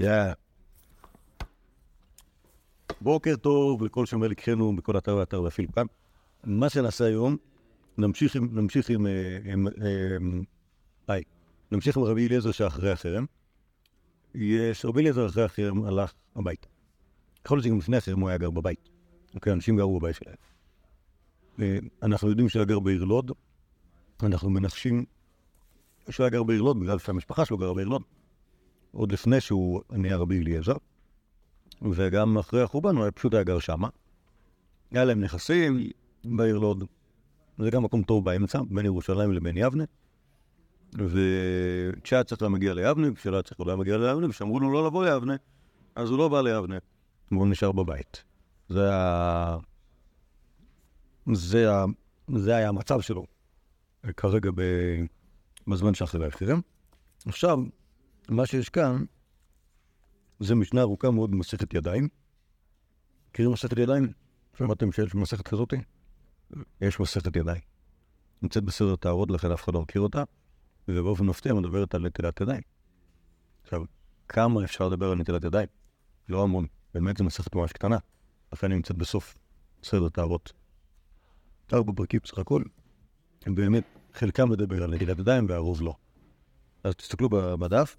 יאה. בוקר טוב לכל שומר לקחנו בכל אתר ואתר ואפילו כאן. מה שנעשה היום, נמשיך עם, נמשיך עם, אה, עם, אה, היי, נמשיך עם רבי אליעזר שאחרי החרם. יש, רבי אליעזר אחרי החרם הלך הביתה. יכול להיות שגם לפני החרם הוא היה גר בבית. אוקיי, אנשים גרו בבית שלהם. אה, אנחנו יודעים שהוא היה גר בעיר לוד, אנחנו מנחשים שהוא היה גר בעיר לוד בגלל שהמשפחה שלו גרה בעיר לוד. עוד לפני שהוא נהיה רבי אליעזר, וגם אחרי החורבן הוא פשוט היה גר שמה. היה להם נכסים בעיר לוד, זה גם מקום טוב באמצע, בין ירושלים לבין יבנה. וכשהיה צריך להגיע ליבנה, כשלא היה צריך להגיע ליבנה, ושאמרו לו לא לבוא ליבנה, אז הוא לא בא ליבנה, והוא נשאר בבית. זה היה... זה, היה... זה היה המצב שלו כרגע ב... בזמן שאחרי האחרים. עכשיו, מה שיש כאן זה משנה ארוכה מאוד במסכת ידיים. מכירים מסכת ידיים? שמעתם שיש מסכת כזאת? יש מסכת ידיים. נמצאת בסדר טהרות, לכן אף אחד לא מכיר אותה, ובאופן מפתיע מדברת על נטילת ידיים. עכשיו, כמה אפשר לדבר על נטילת ידיים? לא המון. באמת זו מסכת ממש קטנה, לכן היא נמצאת בסוף סדר טהרות. ארבע פרקים בסך הכל, באמת, חלקם מדבר על נטילת ידיים והרוב לא. אז תסתכלו בדף.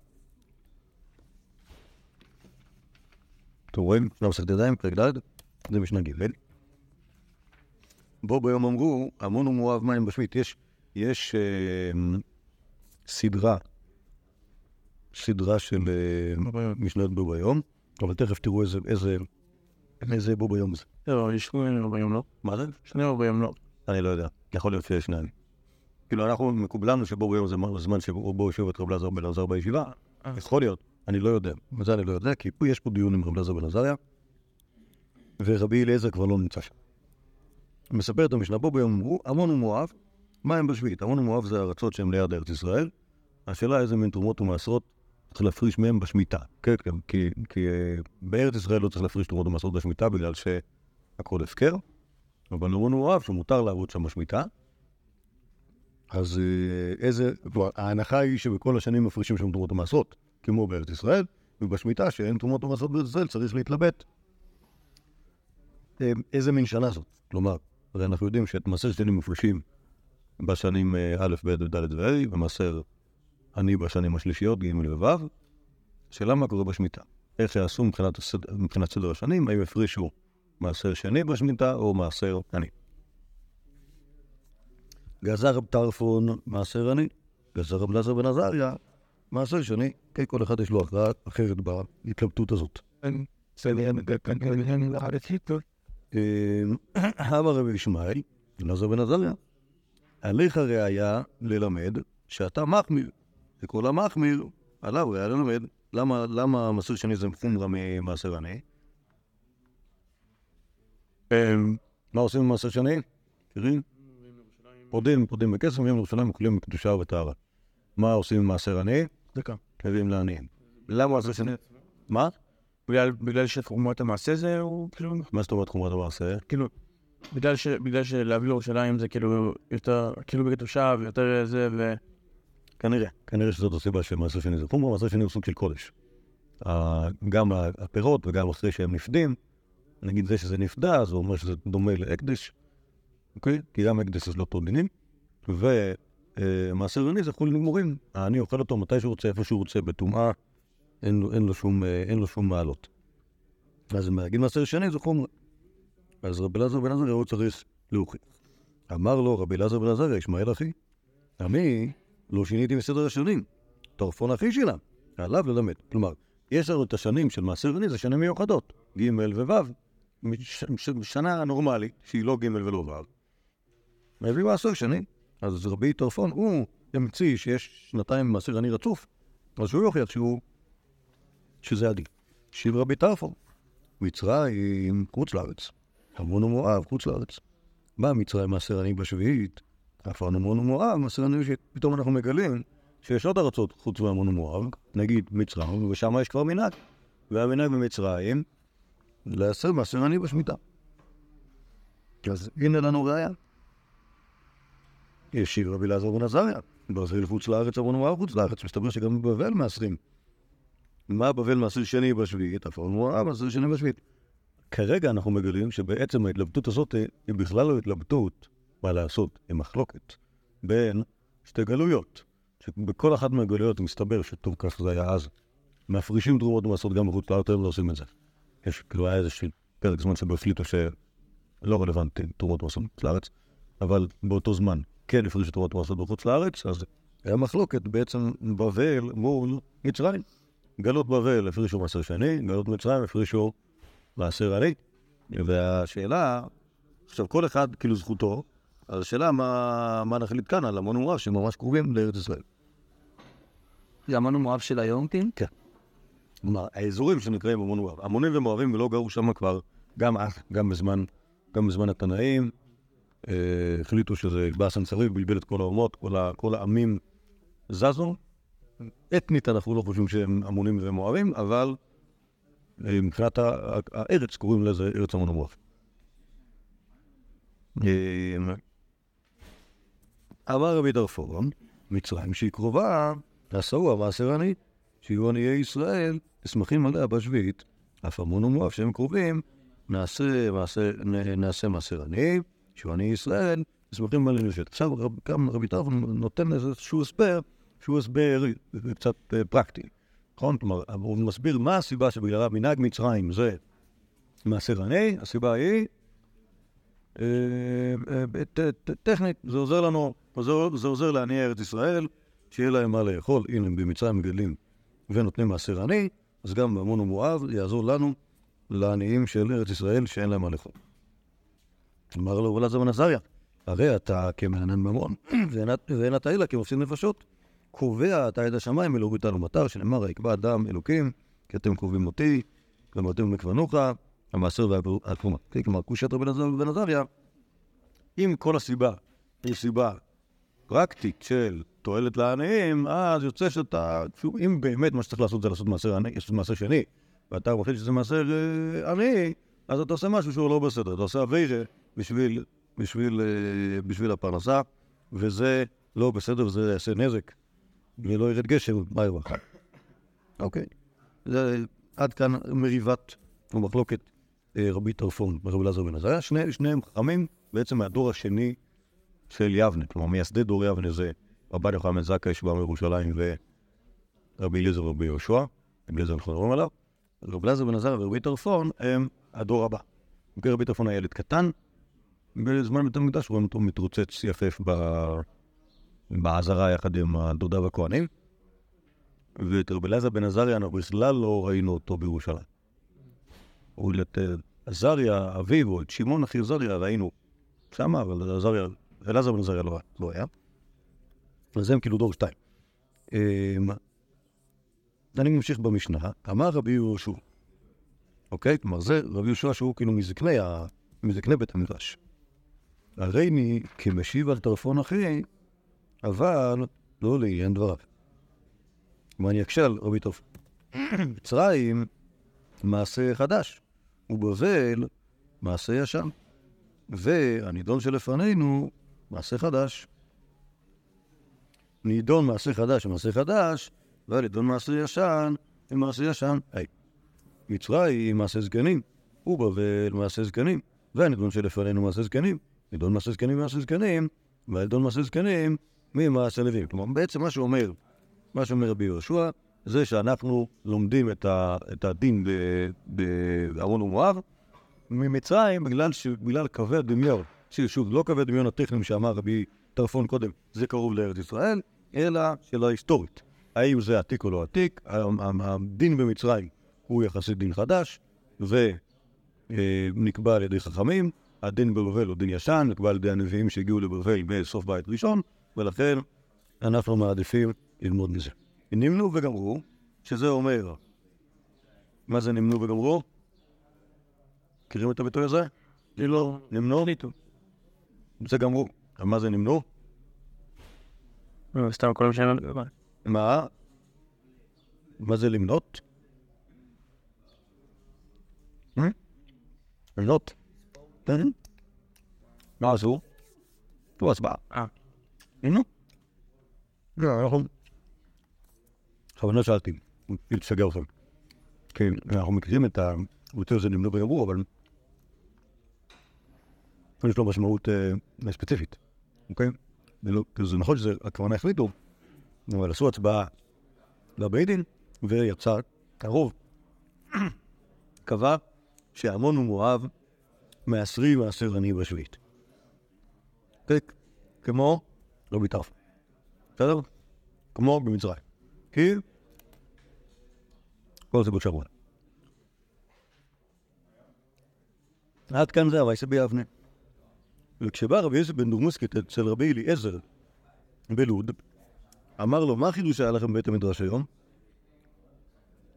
אתם רואים? לא מסכת ידיים, פרק ד', זה משנה ג'. בו ביום אמרו, המון ומואב מים בשמית. יש, יש אה, סדרה, סדרה של אה, משנת בו ביום, אבל תכף תראו איזה, איזה, איזה בו ביום זה. לא, יש שני בו ביום לא. מה זה? שני בו ביום לא. אני לא יודע, יכול להיות שיש שניים. כאילו, אנחנו, מקובלנו שבו ביום זה הזמן שבו יושב את רב אלעזר בישיבה, אה. יכול להיות, אני לא יודע. מה זה אני לא יודע? כי פה יש פה דיון עם רב אלעזר בן עזריה, ורבי אליעזר כבר לא נמצא שם. מספר את המשנה בו ביום אמרו, עמון ומואב, מה הם בשביעית? עמון ומואב זה ארצות שהן ליד ארץ ישראל. השאלה איזה מין תרומות ומעשרות צריך להפריש מהם בשמיטה. כן, כן, כי, כי אה, בארץ ישראל לא צריך להפריש תרומות ומעשרות בשמיטה בגלל שהכל הפקר. אבל עמון ומואב שמותר לעבוד שם בשמיטה. אז אה, איזה, ההנחה היא שבכל השנים מפרישים שם תרומות ומעשרות, כמו בארץ ישראל, ובשמיטה שאין תרומות ומעשרות בארץ ישראל צריך להתלבט. אה, איזה מין שנה זאת? כלומר, הרי אנחנו יודעים שאת מעשר שנים מפרישים בשנים אה, א', ב', ד' וה', ומעשר עני בשנים השלישיות, ג' וו'. השאלה מה קורה בשמיטה. איך יעשו מבחינת. מבחינת סדר השנים, האם יפרישו מעשר שני בשמיטה או מעשר עני. גזר רב טרפון מעשר עני, גזר רב אלעזר בן עזריה מעשר שני, כל אחד יש לו הכרעה אחרת בהתלבטות הזאת. אמר רבי ישמעאל, אלעזר בן עזריה, עליך ראיה ללמד שאתה מחמיר, וכל המחמיר עליו ראיה ללמד. למה, מעשר שני זה חומרה ממעשר עני? מה עושים במעשר שני? מכירים? פודים, פודים בכסף, מביאים לירושלים, אוכלים בקדושה ובטהרה. מה עושים עם מעשר עני? צדקה. מביאים לעניים. למה מעשר שני? מה? בגלל, בגלל שתחומות המעשה זה הוא כאילו, מה זאת אומרת חומרת המעשה? כאילו, בגלל, שלהביא לירושלים זה כאילו יותר, כאילו בקדושה ויותר זה ו... כנראה, כנראה שזאת הסיבה שמעשר שני זה חומרה, מעשר שני הוא סוג של קודש. גם הפירות וגם אחרי שהם נפדים, נגיד זה שזה נפדה, אז הוא אומר שזה דומה להקדש, אוקיי? כי גם הקדש יש לו אותו דינים, ומעשר עני זה חול נגמורים. העני אוכל אותו מתי שהוא רוצה, איפה שהוא רוצה, בטומאה, אין, אין, אה, אין לו שום מעלות. אז להגיד מעשר שני זה חומרה. אז רבי אלעזר בן עזריה הוא צריך להוכיח. אמר לו רבי אלעזר בן עזריה, ישמעאל אחי, אני לא שיניתי מסדר השנים. טרפון אחי שלה, עליו ללמד. כלומר, יש לנו את השנים של מעשר עני, זה שנים מיוחדות, ג' וו', שנה נורמלית, שהיא לא ג' ולא ו', מביא מעשר שני. אז רבי טרפון, הוא ימציא שיש שנתיים מעשר עני רצוף, אז שהוא יוכיח שהוא, שזה הדין. שיב רבי טרפון, מצרים, חוץ לארץ. עמון ומואב, חוץ לארץ. בא מצרים מעשר עני בשביעית, על עמון ומואב, מעשר עני בשביעית. פתאום אנחנו מגלים שיש עוד ארצות חוץ מעמון ומואב, נגיד מצרים, ושם יש כבר מנהג. והמנהג במצרים, לעשר מעשר עני בשמיטה. אז הנה לנו ראיה. יש רבי אלעזר בן עזריה, ברזיל חוץ לארץ, עמון ומואב חוץ לארץ, מסתבר שגם בבבל מעשרים מה בבל מעשר שני בשביעית, אף פעם מואב מעשר שני בשביעית. כרגע אנחנו מגלים שבעצם ההתלבטות הזאת היא בכלל לא התלבטות מה לעשות, היא מחלוקת בין שתי גלויות. שבכל אחת מהגלויות מסתבר שטוב כך זה היה אז. מפרישים תרומות ומעשרות גם בחוץ לארץ, הם לא עושים את זה. יש, כאילו היה איזה פרק זמן שבו החליטו שלא רלוונטי תרומות ומעשרות לארץ, אבל באותו זמן כן הפרישו תרומות ומעשרות בחוץ לארץ, אז היה מחלוקת בעצם בבל מול מצרים. גלות בבל הפרישו מעשר שני, גלות מצרים הפרישו מעשר עני. והשאלה, עכשיו כל אחד כאילו זכותו, אז השאלה מה, מה נחליט כאן על המון ומואב שממש קרובים לארץ ישראל. זה המון ומואב של היום, כן? כלומר, האזורים שנקראים המון ומואב. עמונים ומואבים לא גרו שם כבר גם אז, גם בזמן, גם בזמן התנאים. אה, החליטו שזה באסן צריך, בלבל את כל האומות, כל, ה, כל העמים זזו. אתנית אנחנו לא חושבים שהם עמונים ומואבים, אבל אה, מבחינת הארץ קוראים לזה ארץ עמון ומואב. אה, אמר רבי דרפורון, מצרים שהיא קרובה, נשאו המעשר עני, שיהיו עניי ישראל, נסמכים עליה בשביעית, אף המון ומואב שהם קרובים, נעשה מעשר, נ- מעשר עני, ישראל, נסמכים עלינו לשבת. עכשיו גם רבי טרפון נותן איזשהו הסבר, שהוא הסבר קצת אה, פרקטי, נכון? כלומר, הוא מסביר מה הסיבה שבגללה מנהג מצרים זה מעשר עני, הסיבה היא אה, אה, טכנית, זה עוזר לנו, זה עוזר לעניי ארץ ישראל, שיהיה להם מה לאכול. הנה, במצרים מגדלים ונותנים מעשר עני, אז גם בעמון ומואב יעזור לנו, לעניים של ארץ ישראל, שאין להם מה לאכול. אמר לו, אלעזר בן עזריה, הרי אתה כמענן ממון, ואין- אתה אלא כמפסיד נפשות. קובע אתה את השמיים ולא ביטלנו מטר, שנאמר, יקבע אדם אלוקים, כי אתם קרובים אותי, ומרתם מקבנוך, המעשר והתרומה. כן, כלומר, קושיית רבי אלעזר עזריה, אם כל הסיבה היא סיבה פרקטית של תועלת לעניים, אז יוצא שאתה, אם באמת מה שצריך לעשות זה לעשות מעשר שני, ואתה מחליט שזה מעשר אה, עני, אז אתה עושה משהו שהוא לא בסדר, אתה עושה אביירה בשביל, בשביל, אה, בשביל הפרנסה, וזה לא בסדר וזה יעשה נזק, ולא ירד גשם, מה ירווח? אוקיי. זה עד כאן מריבת ומחלוקת אה, רבי טרפון ורבי אלעזר בן עזריה, שני, שניהם חכמים בעצם מהדור השני של יבנה, כלומר מייסדי דור יבנה זה רבן יוחנן זכאי שבא מירושלים ורבי אליעזר ורבי יהושע, רבי אליעזר אנחנו מדברים עליו, רבי אלעזר בן עזריה ורבי טרפון הם הדור הבא. במקרה רבי טרפון היה ילד קטן, בזמן בית המקדש רואים אותו מתרוצץ יפף בעזרה יחד עם הדודה והכהנים, ואת רבי אלעזר בן עזריה אנחנו בכלל לא ראינו אותו בירושלים. הוא את אה, עזריה, אביו, או את שמעון אחי עזריה ראינו שמה, אבל עזריה, אלעזר בן עזריה לא, לא היה. אז הם כאילו דור שתיים. אמ, אני ממשיך במשנה, אמר רבי יהושע, אוקיי? כלומר זה רבי יהושע שהוא כאילו מזקני. מזקני בית המדרש. הריני כמשיב על טרפון אחי, אבל לא לעניין דבריו. כלומר אני אקשה על רבי טרפון. מצרים, מעשה חדש, ובבל, מעשה ישן. והנידון שלפנינו, מעשה חדש. נידון מעשה חדש ומעשה חדש, והנידון מעשה ישן ומעשה ישן. היי. מצרים מעשה זקנים, ובבל מעשה זקנים, והנידון שלפנינו מעשה זקנים. נידון מעשה זקנים ומעשה זקנים, והנידון מעשה זקנים ממעשה לווים. כלומר, בעצם מה שאומר, מה שאומר רבי יהושע, זה שאנחנו לומדים את, ה, את הדין בארון ומואב, ממצרים בגלל, ש... בגלל קווי הדמיון, ששוב, לא קווי הדמיון הטכניים שאמר רבי טרפון קודם, זה קרוב לארץ ישראל, אלא שאלה היסטורית. האם זה עתיק או לא עתיק, הדין במצרים הוא יחסית דין חדש, ונקבע על ידי חכמים, הדין בבבל הוא דין ישן, נקבע על ידי הנביאים שהגיעו לבבל בסוף בית ראשון, ולכן אנחנו מעדיפים ללמוד מזה. נמנו וגמרו, שזה אומר, מה זה נמנו וגמרו? מכירים את הביטוי הזה? לא... נמנו? זה גמרו. מה זה נמנו? לא, סתם כל שם... מה? מה זה למנות? אה? למנות? כן? מה עשו? תראו הצבעה. אה. נמנו? לא, אנחנו... בכוונה שאלתי, אם תשגע אתכם. כן, אנחנו מכירים את ה... יותר זה נמנו ויאמרו, אבל... יש לו משמעות אה, ספציפית, אוקיי? כאילו, זה נכון שהכוונה החליטו, אבל עשו הצבעה לבית דין, ויצא הרוב. קבע שעמון ומואב מעשרי מעשר עני בשביעית. כמו רבי טרפון. בסדר? כמו במצרים. כי כל זה בשבוע. עד כאן זה הווייסה ביבנה. וכשבא רבי יוסף בן דורמוסקית אצל רבי אליעזר בלוד, אמר לו, מה החידוש שהיה לכם בבית המדרש היום?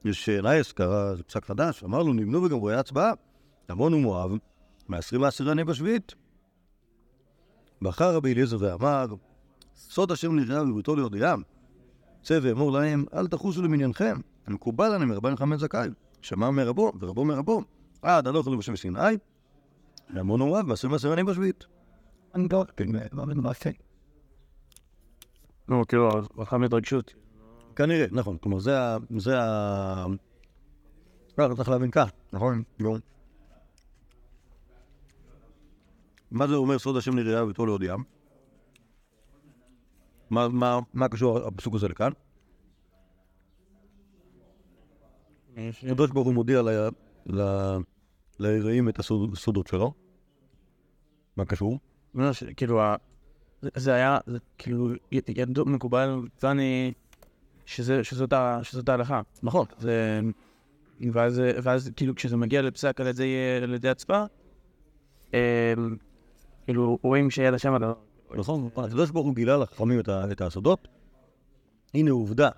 יש נייס, קרא זה פסק חדש, אמר לו, נבנו וגם רואה הצבעה, עמון ומואב, מעשרים מעשירני בשביעית. בחר רבי אליעזר ואמר, סוד השם נראה בביתו להודיעם, צא ואמור להם, אל תחוסו למניינכם, המקובל עליהם מרבן חמץ זכאי, שמע מרבו ורבו מרבו, עד הלוך אלו בשם סיני, ועמון ומואב, מעשרים מעשירני בשביעית. אני לא... כן, מה כן? נו, כאילו, חכם התרגשות. כנראה, נכון. כלומר, זה ה... זה ה... לא, אתה צריך להבין כך, נכון? נו. מה זה אומר סוד השם נראה ביתו להודיעם? מה, מה, מה קשור הפסוק הזה לכאן? הקדוש ברוך הוא מודיע ליראים את הסוד- הסודות שלו. מה קשור? לא, כאילו, זה- היה, כאילו, ידוע מקובל, ואני, שזאת ההלכה. נכון. ואז, כאילו כשזה מגיע לפסק על ידי, על ידי הצבעה, אמ, כאילו רואים שיד השם על ה... נכון, הקדוש ברוך הוא גילה לחכמים את את הסודות. הנה עובדה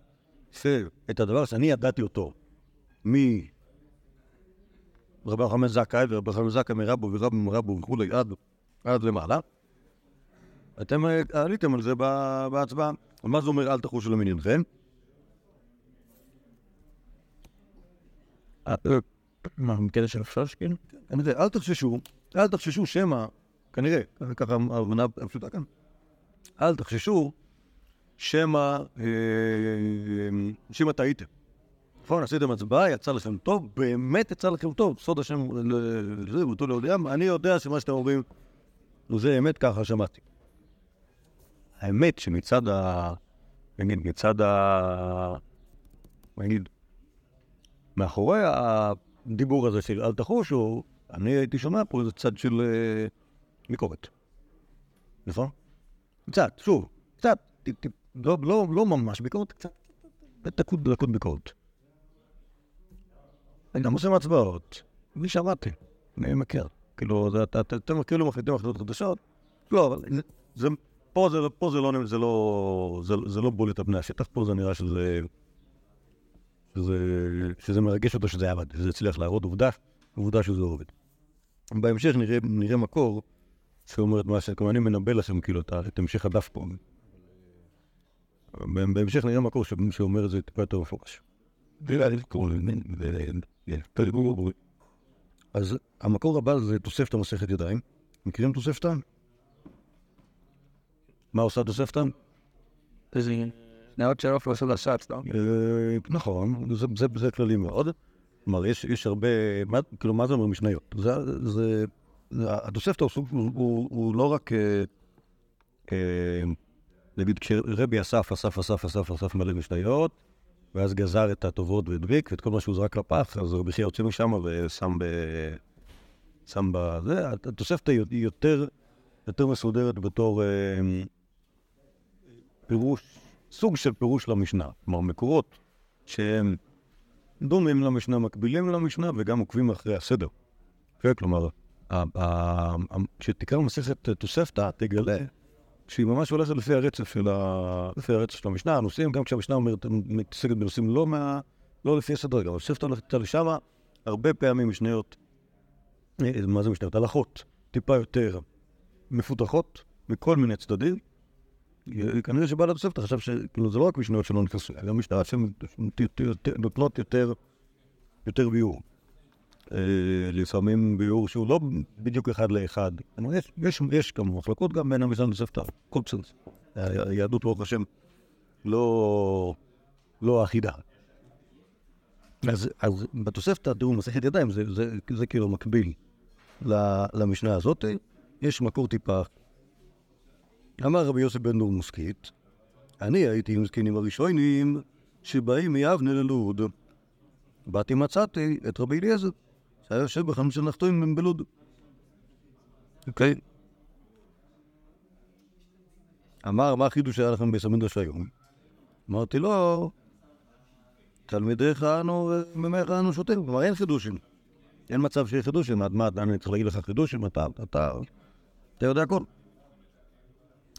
שאת הדבר שאני ידעתי אותו מרבי חמאס זכאי ורבי חמאס זכאי מרבו ורבו מרבו וכולי עד, למעלה. אתם אה, עליתם על זה בהצבעה. מה זה אומר אל תחושו למניינכם? מה, בקטע של הפשוש כאילו? כנראה, אל תחששו, אל תחששו שמא, כנראה, ככה ההבנה הפשוטה כאן, אל תחששו שמא, אה, שמא טעיתם. נכון, עשיתם הצבעה, יצא לכם טוב, באמת יצא לכם טוב, סוד השם לזה, ואותו להודיעם, אני יודע שמה שאתם אומרים, זה אמת, ככה שמעתי. האמת שמצד ה... נגיד, מצד ה... נגיד, מאחורי הדיבור הזה של אל תחושו, אני הייתי שומע פה איזה צד של אה, ביקורת. נכון? קצת, שוב, קצת, לא, לא, לא ממש ביקורת, קצת, דקות, דקות ביקורת. אני גם עושה הצבעות, מי שמעתי, אני מכיר. כאילו, אתם כאילו מחליטים החלטות חדשות, לא, אבל זה, פה זה, פה זה לא, זה לא, זה, זה לא בולט על פני השטח, פה זה נראה שזה... שזה, שזה מרגש אותו שזה עבד, שזה הצליח להראות עובדה, עובדה שזה עובד. בהמשך נראה, נראה מקור שאומר את מה ש... כלומר, אני מנבא לכם כאילו את, המשך הדף פה. בה- בהמשך נראה מקור ש... שאומר את זה טיפה יותר מפורש. אז המקור הבא זה תוספתא מסכת ידיים. מכירים תוספתא? מה עושה תוספתא? איזה... נאות שרוף ועושה לשץ, לא? אה, נכון, זה, זה, זה כללי מאוד. כלומר, יש, יש הרבה, מה, כאילו, מה זה אומר משניות? זה, התוספתא הוא, הוא, הוא, הוא לא רק, אה, אה, נגיד, כשרבי אסף, אסף, אסף, אסף, אסף מלא משניות, ואז גזר את הטובות והדביק, ואת כל מה שהוא זרק לפח, אז רבי חייא יוצא משם ושם ב... שם ב... זה, התוספתא היא יותר, יותר מסודרת בתור אה, פירוש, סוג של פירוש למשנה. כלומר, מקורות שהם דומים למשנה, מקבילים למשנה, וגם עוקבים אחרי הסדר. כן, כלומר, כשתקרא מסכת תוספתא, תגלה שהיא ממש הולכת לפי הרצף של, ה... לפי הרצף של המשנה. הנושאים, גם כשהמשנה אומרת, מתעסקת בנושאים לא, מה... לא לפי הסדר, גם התוספתא הולכת לשם, הרבה פעמים משניות, אה, מה זה משניות? הלכות, טיפה יותר מפותחות, מכל מיני צדדים. כנראה שבעל התוספתא חשב שכאילו זה לא רק משניות שלא נכנסו, גם משניות שנותנות יותר, ביאור. אה, לפעמים ביאור שהוא לא בדיוק אחד לאחד. יש, יש, יש כמה מחלקות גם בין המשנה הכל בסדר. היהדות, ברוך השם, לא, לא אחידה. אז, אז בתוספתא, תראו, מסכת ידיים, זה, זה, זה כאילו מקביל למשנה הזאת. יש מקור טיפה. אמר רבי יוסף בן נור מוסקית, אני הייתי עם זקנים הראשונים שבאים מיבנה ללוד. באתי מצאתי את רבי אליעזר, שהיה יושב בחנות של נחתום בלוד. אוקיי? אמר, מה החידוש שהיה לכם בעשר מדרש היום? אמרתי לו, תלמידיך אנו וממך אנו שותים. כלומר, אין חידושים. אין מצב שיהיה חידושים. עד מה, אני צריך להגיד לך חידושים? אתה, אתה, אתה יודע הכל.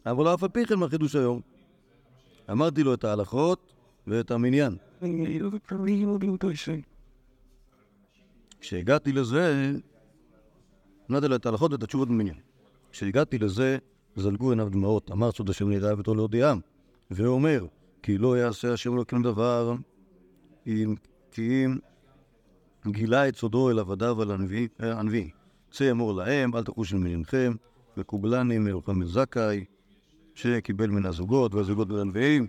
אבל אף על פי כן מה חידוש היום? אמרתי לו את ההלכות ואת המניין. כשהגעתי לזה, אמרתי לו את ההלכות ואת התשובות במניין. כשהגעתי לזה, זלגו עיניו דמעות, אמר סוד השם נראה ותו להודיעם, ואומר, כי לא יעשה השם אלוקים דבר, אם, כי אם גילה את סודו אל עבדיו ועל אה, הנביא. צא אמור להם, אל תחושו מעניינכם, וקובלני מלוחם זכאי, שקיבל מן הזוגות, והזוגות מן הנביאים,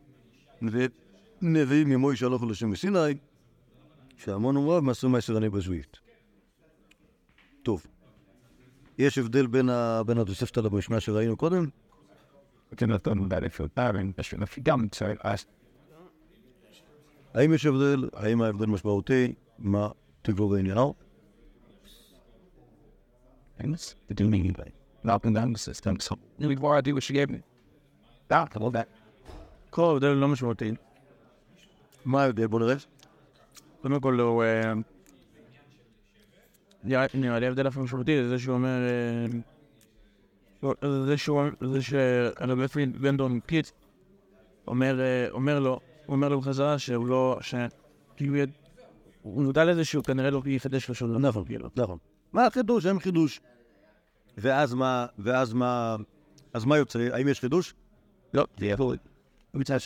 ונביאים ממוי שלוחו לשם מסיני, שהמון אומריו מעשו אני בשביעית. טוב, יש הבדל בין, התוספתא למשנה שראינו קודם? האם יש הבדל? האם ההבדל משמעותי? מה תגבור I love that. כל ההבדל לא משמעותי. מה ההבדל? בוא נראה. קודם כל הוא... אה, נראה לי ההבדל הכי משמעותי זה זה שהוא אומר... אה, לא, זה שהוא... זה שהרבי פריד בן דון אומר אה, אומר לו, הוא אומר לו בחזרה שהוא לא... כאילו... הוא מודע לזה שהוא כנראה לא יחדש לו שום דבר. נכון, נכון. מה החידוש? אין חידוש. ואז מה, ואז מה, אז מה יוצא? האם יש חידוש? Look, the other which I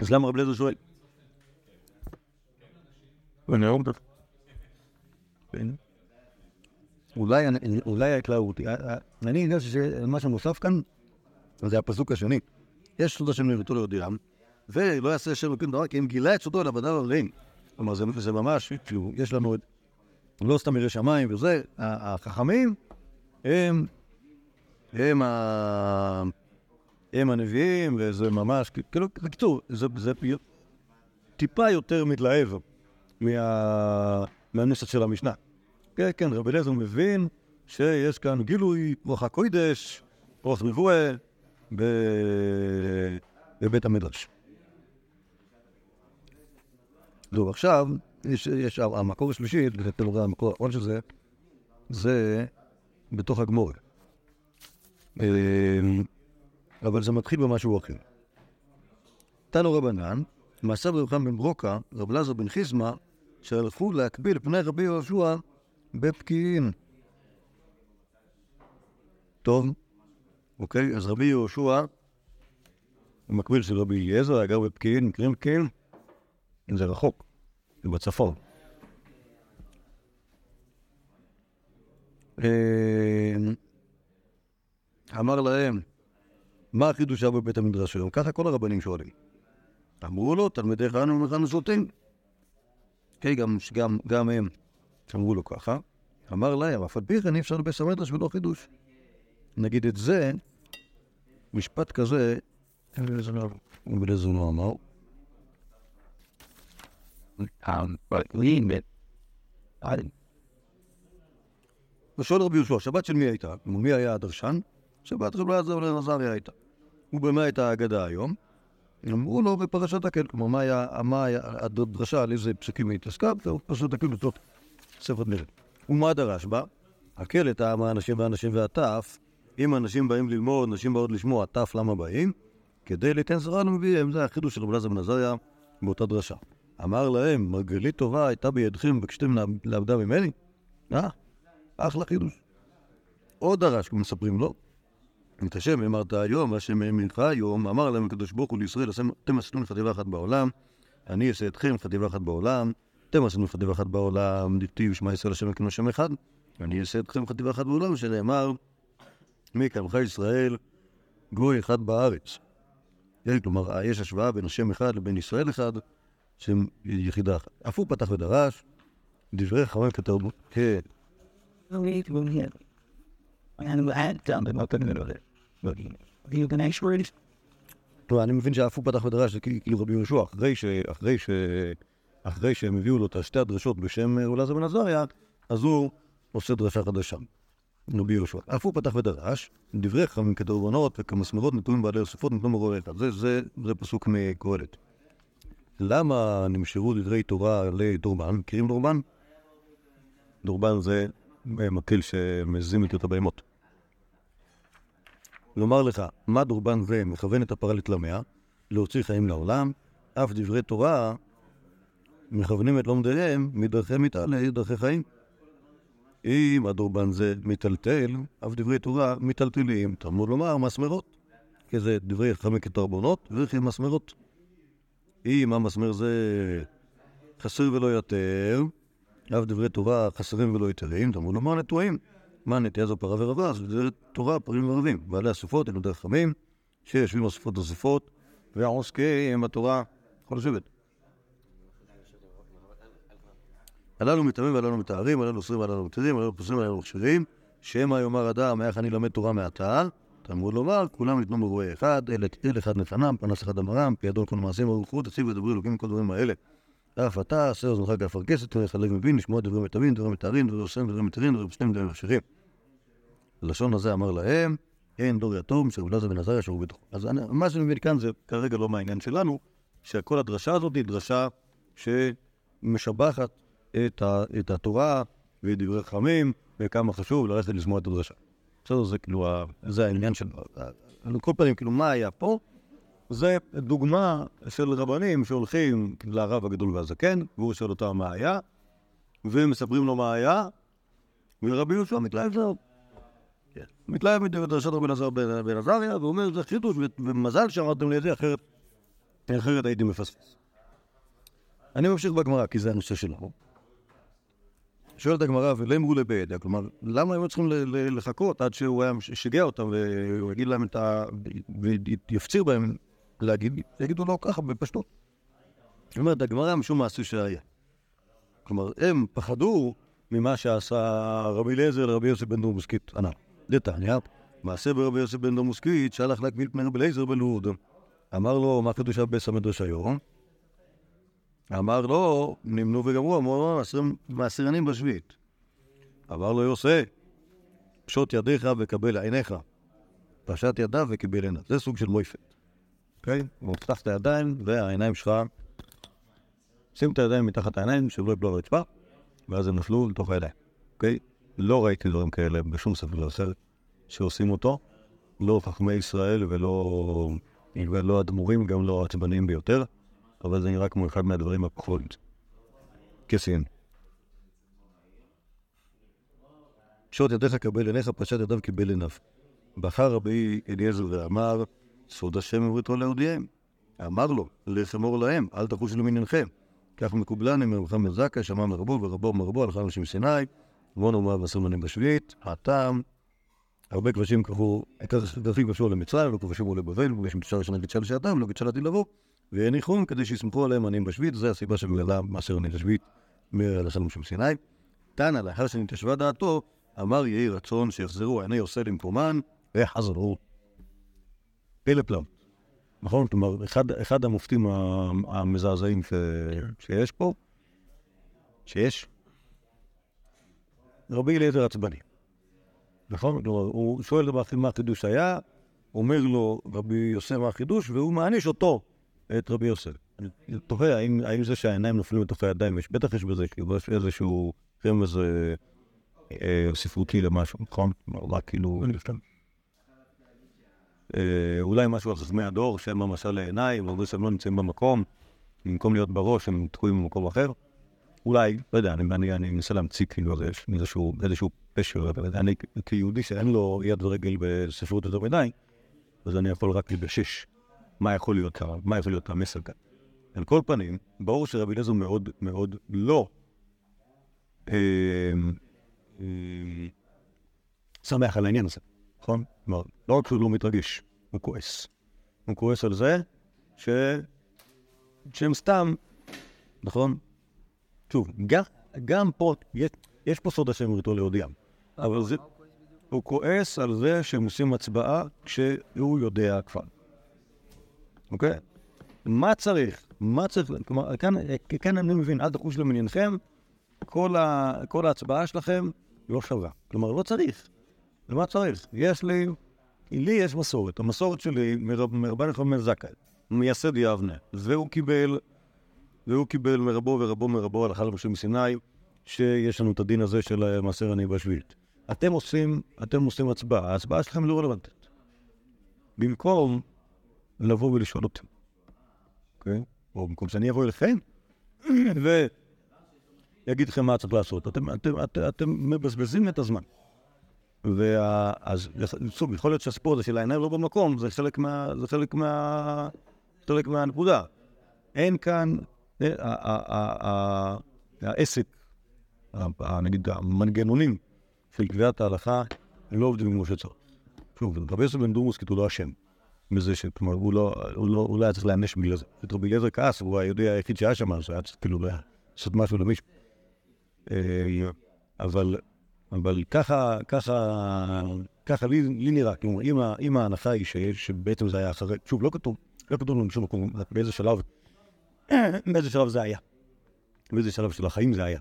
אז למה רב אליעזר שואל? אולי, אני- אולי ההתלהבות, אני יודע שמה שמוסף כאן זה הפסוק השני. יש סוד השם לביתו להודיעם, ולא יעשה השם אלוקים דבר, כי אם גילה את סודו אל עבדיו עליהם. כלומר, זה, ממש, יש לנו את, לא סתם ירא שמיים וזה, החכמים הם, הם, ה, הם הנביאים, וזה ממש, כאילו, בקיצור, זה, זה טיפה יותר מתלהב מה, מהנוסח של המשנה. כן, כן, רבי אליעזר מבין שיש כאן גילוי רוח הקוידש, רוח נבואה, ב- בבית המדרש. טוב, עכשיו, יש, יש המקור השלישי, אתם רואים, המקור האחרון של זה, זה בתוך הגמור. אבל זה מתחיל במשהו אחר. תנו רבנן, מעשה יוחנן בן ברוקה, רב אלעזר בן חיזמה, שהלכו להקביל פני רבי יהושע בפקיעין. טוב, אוקיי, אז רבי יהושע, המקביל של רבי אליעזר, גר בפקיעין, מכירים פקיעין? זה רחוק, זה בצפון. אמר להם, מה החידוש היה בבית המדרש היום? ככה כל הרבנים שואלים. אמרו לו, תלמידיך אנו ומכאן סוטים. כן, גם, גם, גם הם אמרו לו ככה. אמר להם, אף על פי כן אי אפשר לבית המדרש ולא חידוש. נגיד את זה, משפט כזה, לא אמר. um, ושואל רבי יהושע, שבת של מי הייתה? כלומר, מי היה הדרשן? שבת רבי אלעזר בן עזריה הייתה. ובמה הייתה האגדה היום? אמרו לו בפרשת הקל, כלומר, מה היה, מה היה הדרשה, על איזה פסוקים היא התעסקה? זהו, פרשת הקל בתוך ספר נרד. ומה דרש בה? הקל את העם האנשים והאנשים והטף, אם אנשים באים ללמוד, נשים באות לשמוע, טף למה באים? כדי ליתן שרה לנביאים, זה החידוש של רבי אלעזר בן עזריה באותה דרשה. אמר להם, מרגלית טובה הייתה בידכם וביקשתם לעבדה ממני? אה, אחלה חידוש. עוד דרש, מספרים לו, את השם אמרת היום, השם ממך היום, אמר להם הקדוש ברוך הוא לישראל, אתם לי חטיבה אחת בעולם, אני אעשה אתכם חטיבה אחת בעולם, אתם לי חטיבה אחת בעולם, דכתיב שמע ישראל השם אלוקינו השם אחד, אני אעשה אתכם חטיבה אחת בעולם, שנאמר, מי כעמך ישראל, גוי אחד בארץ. כן, כלומר, יש השוואה בין השם אחד לבין ישראל אחד, שהם יחידה אחת. אף הוא פתח ודרש, דברי חכמים כתרבות, לא, אני מבין שאף הוא פתח ודרש, זה כאילו כאילו רבי יהושע, אחרי שהם הביאו לו את שתי הדרשות בשם אולעזר בן עזריה, אז הוא עושה דרשה חדשה. רבי יהושע. אף הוא פתח ודרש, דברי חכמים כדרבנות וכמסמרות נטועים בעלי יוספות נתנו. זה, זה, זה פסוק מקהלת. למה נמשרו דברי תורה לדורבן? מכירים דורבן? דורבן זה מקל שמזים את הבהמות. לומר לך, מה דורבן זה מכוון את הפרה לתלמיה, להוציא חיים לעולם, אף דברי תורה מכוונים את לומדיהם מדרכי מתעלה לדרכי חיים. אם הדורבן זה מיטלטל, אף דברי תורה מיטלטלים, תלמוד לומר מסמרות, כי זה דברי חכמי כתרבונות וכי מסמרות. אם המסמר זה חסר ולא יותר, אף דברי תורה חסרים ולא יתרים, תלמוד לומר נטועים. מה נטייה זו פרה ורבה? אז זה תורה, פרים ורבים. בעלי הסופות אלו דרך חמים, שיושבים אסופות נוספות, והעוסקים בתורה יכול לשבת. הללו מטמאים והללו מטהרים, הללו אוסרים והללו מתירים, הללו פוסרים והללו מכשירים, שמא יאמר אדם, איך אני למד תורה מעתה? תלמוד לומר, כולם ניתנו מרועה אחד, אל אחד לפנם, פנס אחד אמרם, פי ידו כל מעשים ארוכו, תציב ודברי אלוקים כל דברים האלה. אף אתה, עשה אוזנך כאפרכסת, ולחלק מבין, לשמוע דברי מטמאים, דברי מטהרים, דברי אוסרים, דברי מתירים, דברי פוסלים, דברי מכשירים. הלשון הזה אמר להם, אין דור יתום, שרבלעזר בן עזריה שרו בתוכו. אז מה שאני מבין כאן זה כרגע לא מהעניין שלנו, שכל הדרשה הזאת היא דרשה שמשבחת את, את התורה ואת דברי חכמים, וכמה חשוב ללכת לשמוע את הדרשה. בסדר, זה כאילו, זה העניין של... על כל פנים, כאילו, מה היה פה? זה דוגמה של רבנים שהולכים לרב הגדול והזקן, והוא שואל אותם מה היה, ומספרים לו מה היה, ורבי יהושע מתלהב זהו. מתלהב מדרשת רבי אלעזר בן עזריה, ואומר, זה חידוש, ומזל שאמרתם לי את זה, אחרת, אחרת הייתי מפספס. אני ממשיך בגמרא, כי זה הנושא שלנו. שואלת הגמרא, ולאמרו לבידע, כלומר, למה הם היו צריכים לחכות עד שהוא היה שיגע אותם והוא יגיד להם את ה... ויפציר בהם להגיד, יגידו לו ככה בפשטות. זאת אומרת, הגמרא משום מעשה שהיה. כלומר, הם פחדו ממה שעשה רבי אליעזר לרבי יוסף בן דורמוסקית הנ"ל. דתניא, מעשה ברבי יוסף בן דורמוסקית, שהלך להקביל פני רבי אליעזר בלוד. אמר לו, מה חידושה בסמד רשיון? אמר לו, נמנו וגמרו, אמרו לו, "מעשרים- מעשר ימים בשביעית. אמר לו יוסף, פשוט ידיך וקבל עיניך. פשט ידיו וקיבל עיניו. זה סוג של מויפת. אוקיי? הוא פתח את הידיים, והעיניים שלך... שים את הידיים מתחת העיניים, שלא יפלו על הרצפה, ואז הם נפלו לתוך הידיים. אוקיי? לא ראיתי דברים כאלה בשום ספר אחר שעושים אותו. לא חכמי ישראל ולא, ולא אדמו"רים, גם לא העצבניים ביותר, אבל זה נראה כמו אחד מהדברים הפחות כסיים. פשוט ידיך קבל עיניך, פשט ידיו קיבל עיניו. בחר רבי אליעזר ואמר, סוד השם ובריתו להודיעם. אמר לו, לך אמור להם, אל תחושו למעניינכם. כך מקובלני מרוחם מזקה, שמע מרבו ורבו מרבו, הלכה אנשים סיני, ועונו מואב ועשו מנים בשביעית, הטעם, הרבה כבשים קראו, כבשים כבשו למצרים, לא כבשים עולה בבל, ויש מצווה ראשונה גידשה לשעתם, לא גידשה לעתיד לבוא, והניחום כדי שיסמכו עליהם עניים בשביעית, זו הסיבה שבגללה מעשר עני לשביעית מהלכה של סיני. תנא, לאחר שנתיישבה דעתו, אמר יהי רצון שיחזרו עיני עושה למקומן, וחזרו. פלא. נכון? כלומר, אחד, אחד המופתים המזעזעים ש... שיש פה, שיש, רבי אליעזר עצבני. נכון? כלומר, הוא שואל מה- מה החידוש היה, אומר לו רבי יוסף מה החידוש, והוא מעניש אותו, את רבי יוסף. אני תוהה, האם, האם זה שהעיניים נופלים לתוך הידיים, יש, בטח יש בזה כאילו, איזשהו רמז אה, אה, ספרותי למשהו, נכון? כלומר, כאילו... אה, אולי משהו על חכמי הדור, שהם המשל לעיניים, הרבה שהם לא נמצאים במקום, במקום להיות בראש, הם תקועים במקום אחר. אולי, לא יודע, אני, אני, אני מנסה להמציא כאילו איזשהו, איזשהו פשר, אני כיהודי שאין לו יד ורגל בספרות יותר מדי, אז אני יכול רק לגשש מה יכול להיות מה יכול להיות המסר כאן. על כל פנים, ברור שרבי אליעזר מאוד מאוד לא אה, אה, שמח על העניין הזה. נכון? כלומר, לא רק שהוא לא מתרגש, הוא כועס. הוא כועס על זה ש... שהם סתם, נכון? שוב, גם, גם פה, יש, יש פה סוד השם וריתו להודיעם, אבל זה... הוא כועס על זה שהם עושים הצבעה כשהוא יודע כבר. אוקיי? מה צריך? מה צריך? כלומר, כאן, כאן אני מבין, אל תחוש למניינכם, כל, ה, כל ההצבעה שלכם לא שווה. כלומר, לא צריך. למה צריך? יש לי, לי יש מסורת. המסורת שלי מרב- מרבן יוחנן זכאי, מייסד יבנה, והוא קיבל, והוא קיבל מרבו ורבו מרבו הלכה למשה מסיני, שיש לנו את הדין הזה של מעשר עני בשביעית. אתם עושים, אתם עושים הצבעה, ההצבעה שלכם לא רלוונטית. במקום לבוא ולשאול אותם, אוקיי? או במקום שאני אבוא אליכם ויגיד לכם מה צריך לעשות. אתם, אתם, אתם, אתם מבזבזים את הזמן. ואז, שוב, יכול להיות שהסיפור הזה של העיניים לא במקום, זה חלק מה... זה חלק מה... חלק מהנקודה. אין כאן, אה, ה- ה- ה- ה- העסק, נגיד המנגנונים של קביעת ההלכה, לא עובדים כמו שצריך. שוב, רבי יוסף בן דורמוס כאילו לא אשם בזה ש... כלומר, הוא לא, לא, הוא לא היה צריך להיענש בגלל זה. את רבי אליעזר כעס, הוא היהודי היחיד שהיה שם, אז היה צריך כאילו לעשות משהו למישהו. אה, אבל, אבל ככה, ככה, ככה לי, לי נראה, כלומר, אם, אם ההנחה היא שיש, שבעצם זה היה אחרי, שוב, לא כתוב, לא כתוב לנו בשום מקום באיזה שלב, באיזה שלב זה היה, באיזה שלב של החיים זה היה,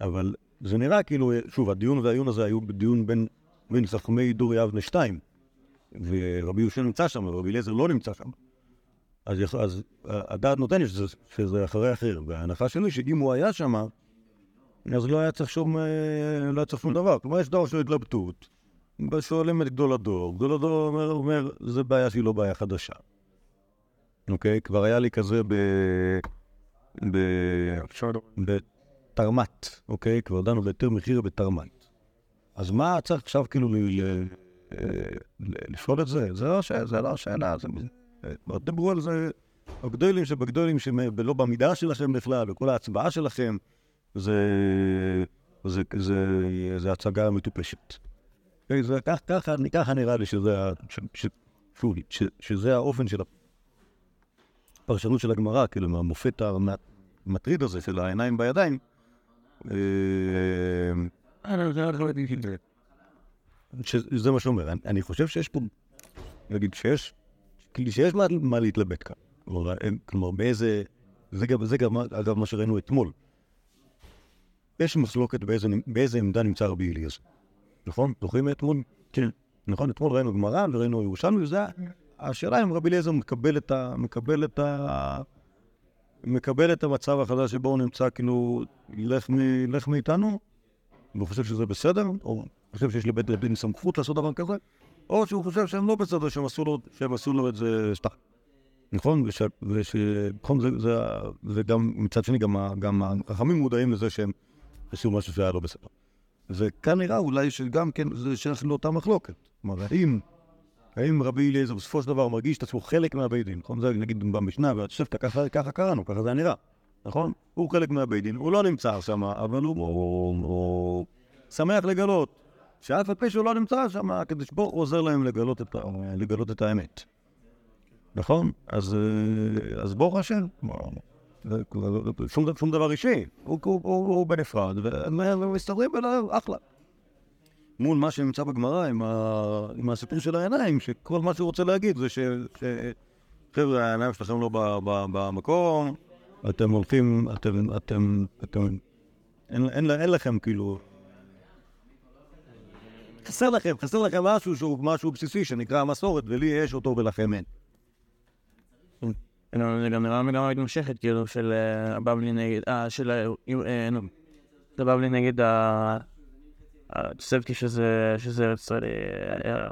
אבל זה נראה כאילו, שוב, הדיון והעיון הזה היו בדיון בין, בין חכמי דור יבנה שתיים, ורבי יהושע נמצא שם, ורבי אליעזר לא נמצא שם. אז, אז הדעת נותנת שזה, שזה אחרי אחר, וההנחה שלי שאם הוא היה שם, אז לא היה צריך שום, אה, לא היה צריך שום דבר. כלומר, יש דור של התלבטות. שואלים את גדול הדור, גדול הדור אומר, אומר, זה בעיה שהיא לא בעיה חדשה. אוקיי? כבר היה לי כזה ב... ב... בתרמ"ט, אוקיי? כבר דנו בהיתר מחיר בתרמ"ט. אז מה צריך עכשיו כאילו ל... ל- לשאול את זה? זה לא השאלה, זה לא השאלה. זה... כבר דיברו על זה הגדולים שבגדולים שלא במידה שלכם בכלל, וכל ההצבעה שלכם, זה, זה, זה, זה הצגה מטופשת. אוקיי, ככה, ככה נראה לי שזה, ש, ש, שוב, ש, שזה האופן של הפרשנות של הגמרא, כאילו, מהמופת המטריד הזה של העיניים בידיים. אה, שזה מה שאומר. אני, חושב שיש פה, נגיד שיש, כאילו שיש מה, להתלבט כאן. כלומר, באיזה... זה גם, זה גם, אגב, מה שראינו אתמול. יש מחלוקת באיזה, באיזה עמדה נמצא רבי אליעזר. נכון? זוכרים מאתמול? כן. נכון? אתמול ראינו גמרא וראינו ירושלמי, וזה... השאלה אם רבי אליעזר מקבל את ה... מקבל את ה... מקבל את המצב החדש שבו הוא נמצא, כאילו, לך, מ, לך מאיתנו, והוא חושב שזה בסדר, או חושב שיש לבית הדין סמכות לעשות דבר כזה, או שהוא חושב שהם לא בסדר, שהם עשו לו, שהם עשו לו את זה סתם. נכון? וש, וש, נכון, זה, זה, וגם מצד שני, גם, גם החכמים מודעים לזה שהם עשו משהו שהיה לא בסדר. וכאן נראה אולי שגם כן זה שייך לאותה מחלוקת. כלומר, האם, האם רבי אליעזר בסופו של דבר מרגיש את עצמו חלק מהבית דין, נכון? זה נגיד במשנה, והתוספתא, ככה, ככה קראנו, ככה זה היה נראה, נכון? הוא חלק מהבית דין, הוא לא נמצא שם, אבל הוא, הוא, הוא שמח לגלות שאף על פי שהוא לא נמצא שם, הקדוש ברוך הוא עוזר להם לגלות את, לגלות את האמת. נכון? אז, אה, אז ברוך השם. שום, דבר אישי, הוא, בנפרד, והם מסתדרים ביניהם, אחלה. מול מה שנמצא בגמרא עם, הסיפור של העיניים, שכל מה שהוא רוצה להגיד זה ש... ש חבר'ה, העיניים שלכם לא במקום, אתם הולכים, אתם, אתם, אתם, אין לכם כאילו... חסר לכם, חסר לכם משהו שהוא משהו בסיסי שנקרא המסורת, ולי יש אותו ולכם אין. זה גם נראה מגמה מתמשכת, כאילו, של אה, הבבלי נגד, אה, של, ה- אה, נו, של הבבלי נגד ה- התוספתי שזה, שזה ארץ ישראל, אה,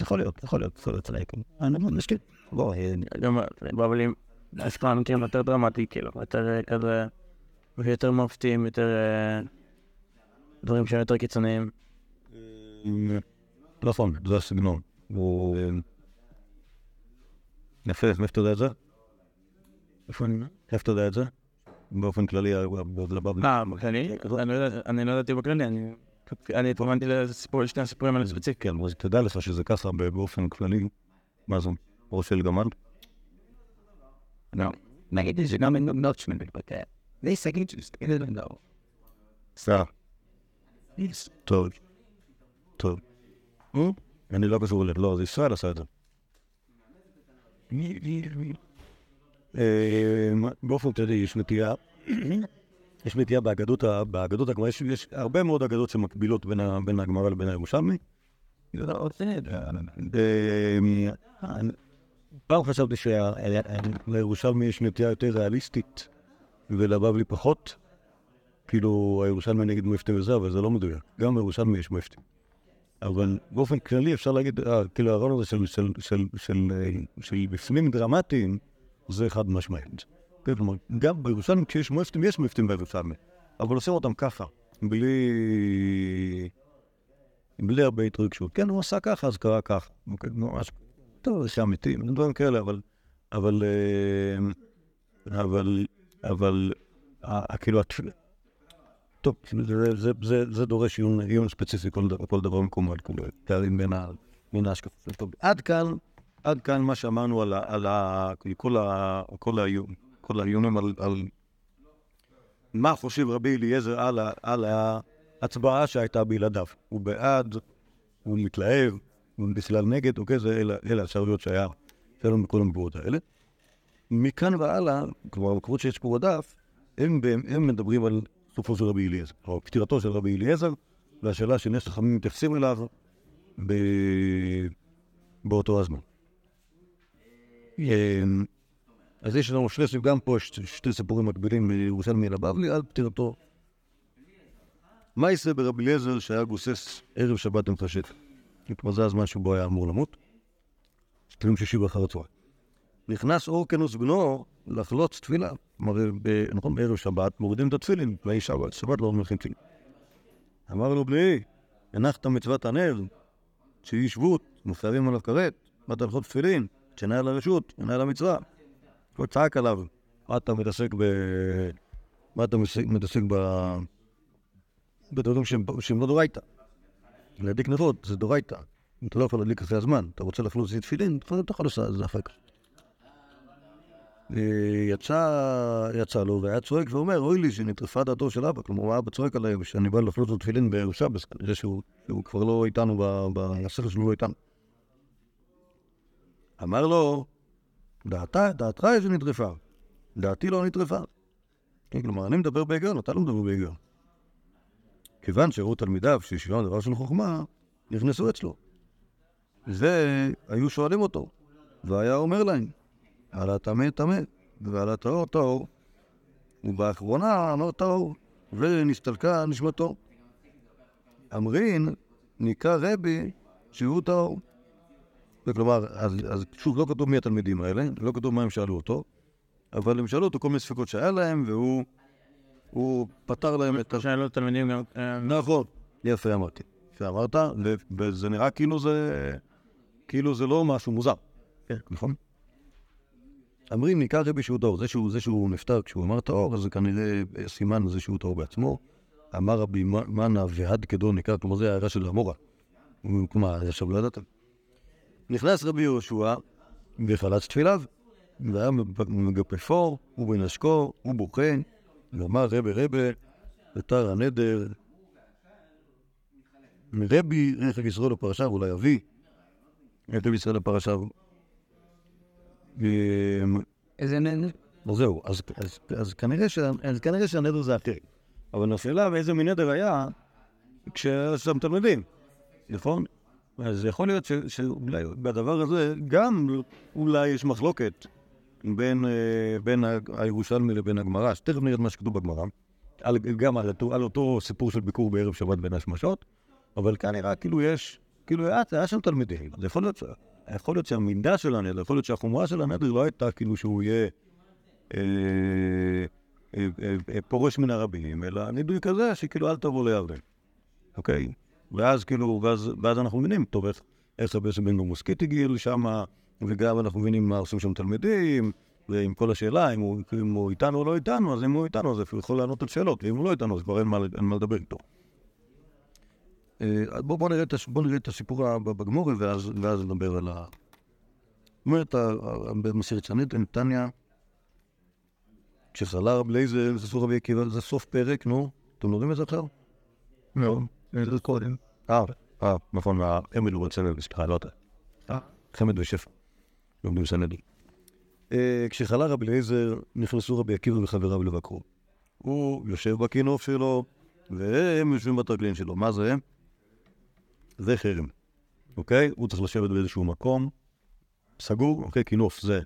יכול להיות, יכול להיות, יכול להיות, צודק. אני לא מסכים. בוא, גם בבלים, אשכרה נותנים יותר דרמטי, כאילו, יותר כזה, יותר מפתיעים, יותר דברים שהם יותר קיצוניים. נכון, זה הסגנון. יפה, מאיפה אתה יודע את זה? איפה אני? איפה אתה יודע את זה? באופן כללי, לבבלי. אה, בכללי? אני לא אני לא ידעתי בכללי, אני... אני התכוונתי לסיפור, לשני הסיפורים האלה ספציפית. כן, אז תדע לך שזה ככה באופן כללי. מה זה? ראש של גמל? No. נגיד זה גם אין נוטשמן מתבטא. זה סגיד שזה לא. סע. טוב. טוב. אני לא קשור אליהם, לא, זה ישראל עשה את זה. אה, באופן כללי יש נטייה, יש נטייה באגדות, באגדות הגמרא, יש, יש הרבה מאוד אגדות שמקבילות בין, בין הגמרא לבין הירושלמי. אה, פעם חשבתי שלירושלמי יש נטייה יותר ריאליסטית ולבבלי פחות. כאילו הירושלמי נגד מופתים וזה, אבל זה לא מדויק. גם בירושלמי יש מופתים. אבל באופן כללי אפשר להגיד, אה, כאילו הרעיון הזה של, אה, בפנים דרמטיים, זה חד משמעית. כן, כלומר, גם בירושלמי כשיש מופתים, יש מופתים בירושלמי, אבל עושים אותם ככה, בלי... בלי הרבה התרגשות. כן, הוא עשה ככה, אז קרה ככה. אוקיי, ממש... טוב, זה אמיתי, דברים כאלה, אבל... אבל... אה, אבל... אבל... כאילו. טוב, זה, דורש עיון, ספציפי, כל, דבר- מקומו, פערים בין, ההשקפות. טוב, עד כאן, עד כאן מה שאמרנו על, כל, ה, כל, האיום, כל האיומים על, מה חושב רבי אליעזר על, ההצבעה שהייתה בלעדיו. הוא בעד, הוא מתלהב, הוא בכלל נגד, אוקיי, זה אלה, האפשרויות שהיה, שהיה לנו בכל המקורות האלה. מכאן והלאה, כלומר, המקורות שיש פה בדף, הם, הם מדברים על סופו של רבי אליעזר, או פטירתו של רבי אליעזר, והשאלה שנס חכמים מתייחסים אליו ב... באותו הזמן. אמ, אז יש לנו שני, גם פה יש שתי סיפורים מקבילים מירושלמי לבבלי על פטירתו. מה ייעשה ברבי אליעזר שהיה גוסס ערב שבת ומחשת? כלומר זה הזמן שבו היה אמור למות. תפילין שישי באחר הצהריים. נכנס אורקנוס בנו לחלוץ תפילה. כלומר, נכון, בערב שבת מורידים את התפילין, תנאי שבת, שבת לא מלכים תפילין. אמר לו בני, הנחת מצוות הנר, שהיא שבות, מופרים עליו כרת, באת הלכות תפילין, תשנה על הרשות, תשנה על המצווה. הוא צעק עליו, מה אתה מתעסק ב... מה אתה מתעסק- ב... בדברים שהם לא דורייתא. להדליק נרות זה דורייתא. אתה לא יכול להדליק אחרי הזמן, אתה רוצה לחלוץ את תפילין, אתה יכול לעשות את זה אחר כך. יצא, יצא לו והיה צועק ואומר, אוי לי שנטרפה דעתו של אבא. כלומר, האבא צועק עליי שאני בא לחלוץ לו תפילין בערב שבס, כנראה שהוא, שהוא כבר לא איתנו, ב- ב- השכל שלו לא איתנו. אמר לו, דעתה, דעתך היא שנטרפה, דעתי לא נטרפה. כן, כלומר, אני מדבר בהיגיון, אתה לא מדבר בהיגיון. כיוון שראו תלמידיו שישיבם דבר של חוכמה, נכנסו אצלו. והיו שואלים אותו, והיה אומר להם, על הטמא טמא, ועל הטהור טהור. ובאחרונה אמר טהור, ונסתלקה נשמתו. אמרין, נקרא רבי שהוא טהור. כלומר, אז, אז שוב, לא כתוב מי התלמידים האלה, לא כתוב מה הם שאלו אותו, אבל הם שאלו אותו כל מיני ספקות שהיה להם, והוא הוא פתר להם את. שאלו תלמידים גם... אה, נכון, יפה אמרתי. יפה אמרת, וזה נראה כאילו זה... כאילו זה לא משהו מוזר. כן, נכון? אומרים, ניקח רבי שהוא טהור. זה שהוא, זה שהוא נפטר כשהוא אמר טהור, אז זה כנראה סימן לזה שהוא טהור בעצמו. אמר רבי מנה והד כדור ניכר, כלומר זה הערה של המורה. כלומר, עכשיו לא ידעתם. נכנס רבי יהושע וחלץ תפיליו, והיה מגפפו ובנשקו ובוכה, ואמר רבי רבי, ותר הנדר, רבי רכב ישראל לפרשה, ואולי אבי רבי ישראל לפרשה. איזה נהנה? אז זהו, אז, כנראה שהנדר זה אחר. אבל השאלה באיזה מין נדר היה כשהיה שם תלמידים, נכון? אז יכול להיות שאולי בדבר הזה גם אולי יש מחלוקת בין, אה, בין הירושלמי לבין הגמרא, שתכף נראה מה שכתוב בגמרא, על, גם על על אותו סיפור של ביקור בערב שבת בין השמשות, אבל כאן נראה כאילו יש, כאילו היה, היה שם תלמידים, אז יכול להיות, ש- יכול להיות שהמידה של הנדר, יכול להיות שהחומרה של הנדר לא הייתה כאילו שהוא יהיה אה, אה, אה, פורש מן הרבים, אלא נידוי כזה שכאילו אל תבוא לירדן, אוקיי? ואז כאילו, ואז, אנחנו מבינים, טוב, איך, יוסף בן גמוסקית הגיע לשם, וגם אנחנו מבינים מה עושים שם תלמידים, ועם כל השאלה, אם הוא, איתנו או לא איתנו, אז אם הוא איתנו, אז הוא יכול לענות על שאלות, ואם הוא לא איתנו, אז כבר אין מה לדבר איתו. אה, בוא, בוא, נראה בוא נראה את הסיפור בגמורי ואז, ואז נדבר על ה... אומרת, ה- ה- במסכת סנהדרין, תניא, כשחלה רב לייזר, זה סוף רבי עקיבא, זה סוף פרק, נו, אתם לומדים את זה עכשיו? לא, זה קודם. אה, אה, נכון, מהעמד ובצלאל, סליחה, לא אתה. אה. חמד ושפע, לומדים סנהדרין. אה, כשחלה רבי אליעזר, נכנסו רבי עקיבא וחבריו לבקרו. הוא יושב בכינוף שלו, והם יושבים בטרגלין שלו. מה זה? זה חרם, אוקיי? הוא צריך לשבת באיזשהו מקום סגור, אוקיי? כינוף זה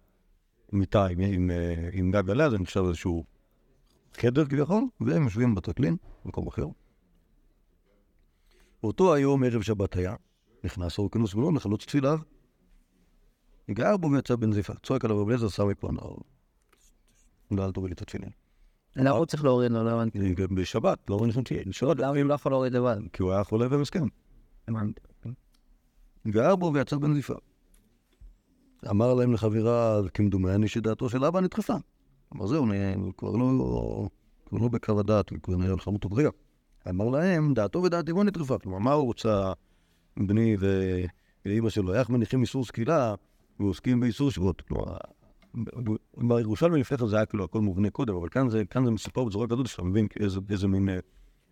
מיטה עם, עם, אה, עם גג עליה, זה נחשב איזשהו חדר כביכול, והם יושבים בטרקלין, במקום אחר. באותו היום, ערב שבת היה, נכנס אורקנוס בנו לחלוץ תפיליו. גר בו ויצא בן זיפה, צועק עליו אליעזר, שם מפה נאור. לא, אל תוריד לי את התפילין. למה הוא צריך להוריד לו? לא הבנתי. בשבת, לא רואים שתהיה, בשבת, למה אם לא יכול להוריד לבד? כי הוא היה חולה ומסכן. גר בו ויצא בן זיפה. אמר להם לחברה, כמדומני שדעתו של אבא נדחפה. אמר זהו, אני- כבר לא, כבר לא בקו הדעת, הוא כבר נראה לך מות הבריאה. אמר להם, דעתו ודעתי בו נדחפה. כלומר, מה הוא רוצה, בני ואימא שלו, איך מניחים איסור סקילה ועוסקים באיסור שבות. כלומר, בירושלמי לפני כן זה היה כאילו הכל מובנה קודם, אבל כאן זה, מסופר בצורה כזאת שאתה מבין איזה, מין...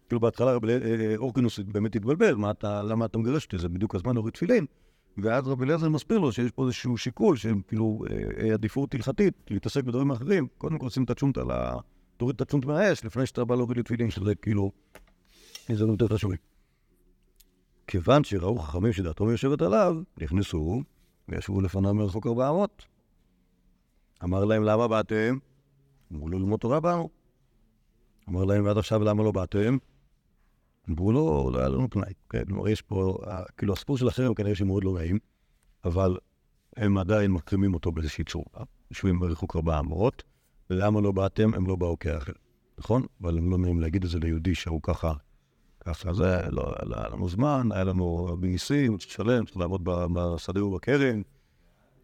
כאילו בהתחלה אה, אה, אורקינוס באמת התבלבל, אתה, למה אתה מגרש אותי? זה בדיוק הזמן להוריד תפילין. ואז רבי אליעזר מסביר לו שיש פה איזשהו שיקול, שהם כאילו אה, עדיפות הלכתית, להתעסק בדברים אחרים. קודם כל שים את הצ'ונט על ה... תוריד את הצ'ונט מהאש לפני שאתה בא להוריד לי תפילין, שזה כאילו... זה יותר חשוב. כיוון שראו חכמים שדעתו מיושבת עליו, נכנסו וישבו לפניו מרחוק ארבע אמות. אמר להם, למה באתם? אמרו לו, ללמוד תורה באנו. אמר להם, ועד עכשיו למה לא באתם? אמרו לו, לא היה לנו פנאי. כן, כלומר, יש פה, כאילו, הסיפור של החרם כנראה שמאוד לא נעים, אבל הם עדיין מקרימים אותו באיזושהי צורה. יושבים בריחוק ארבע אמות, למה לא באתם? הם לא באו כאחר, נכון? אבל הם לא נעים להגיד את זה ליהודי שהוא ככה, ככה זה, לא לא היה לנו זמן, היה לנו מיסים, צריך לשלם, צריך לעבוד ב- בשדה ובכרם.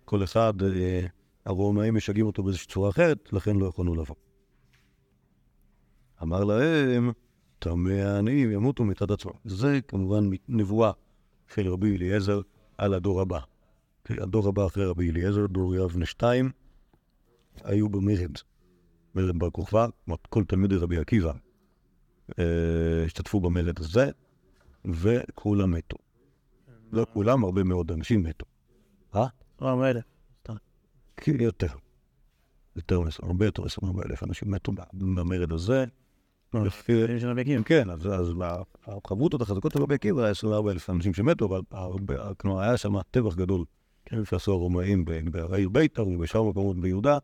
כל אחד, אה, הרומאים משגעים אותו באיזושהי צורה אחרת, לכן לא יכולנו לבוא. אמר להם, טמא העניים ימותו מצד עצמם. זה כמובן נבואה של רבי אליעזר על הדור הבא. הדור הבא אחרי רבי אליעזר, דור יבנה שתיים, היו במרד. מרד בר כוכבא, כלומר כל תלמידי רבי עקיבא אה, השתתפו במרד הזה, וכולם מתו. לא כולם, הרבה מאוד אנשים מתו. אה? לא, מילא. כי יותר. יותר הרבה יותר מעשרים אלף אנשים מתו במרד הזה. לפי- של רבי עקיבא. כן, אז, החברותות החזקות של רבי עקיבא היה 24 אלף אנשים שמתו, אבל כלומר היה שם טבח גדול כן, שעשו הרומאים בעיר ביתר ובשאר מקומות ביהודה,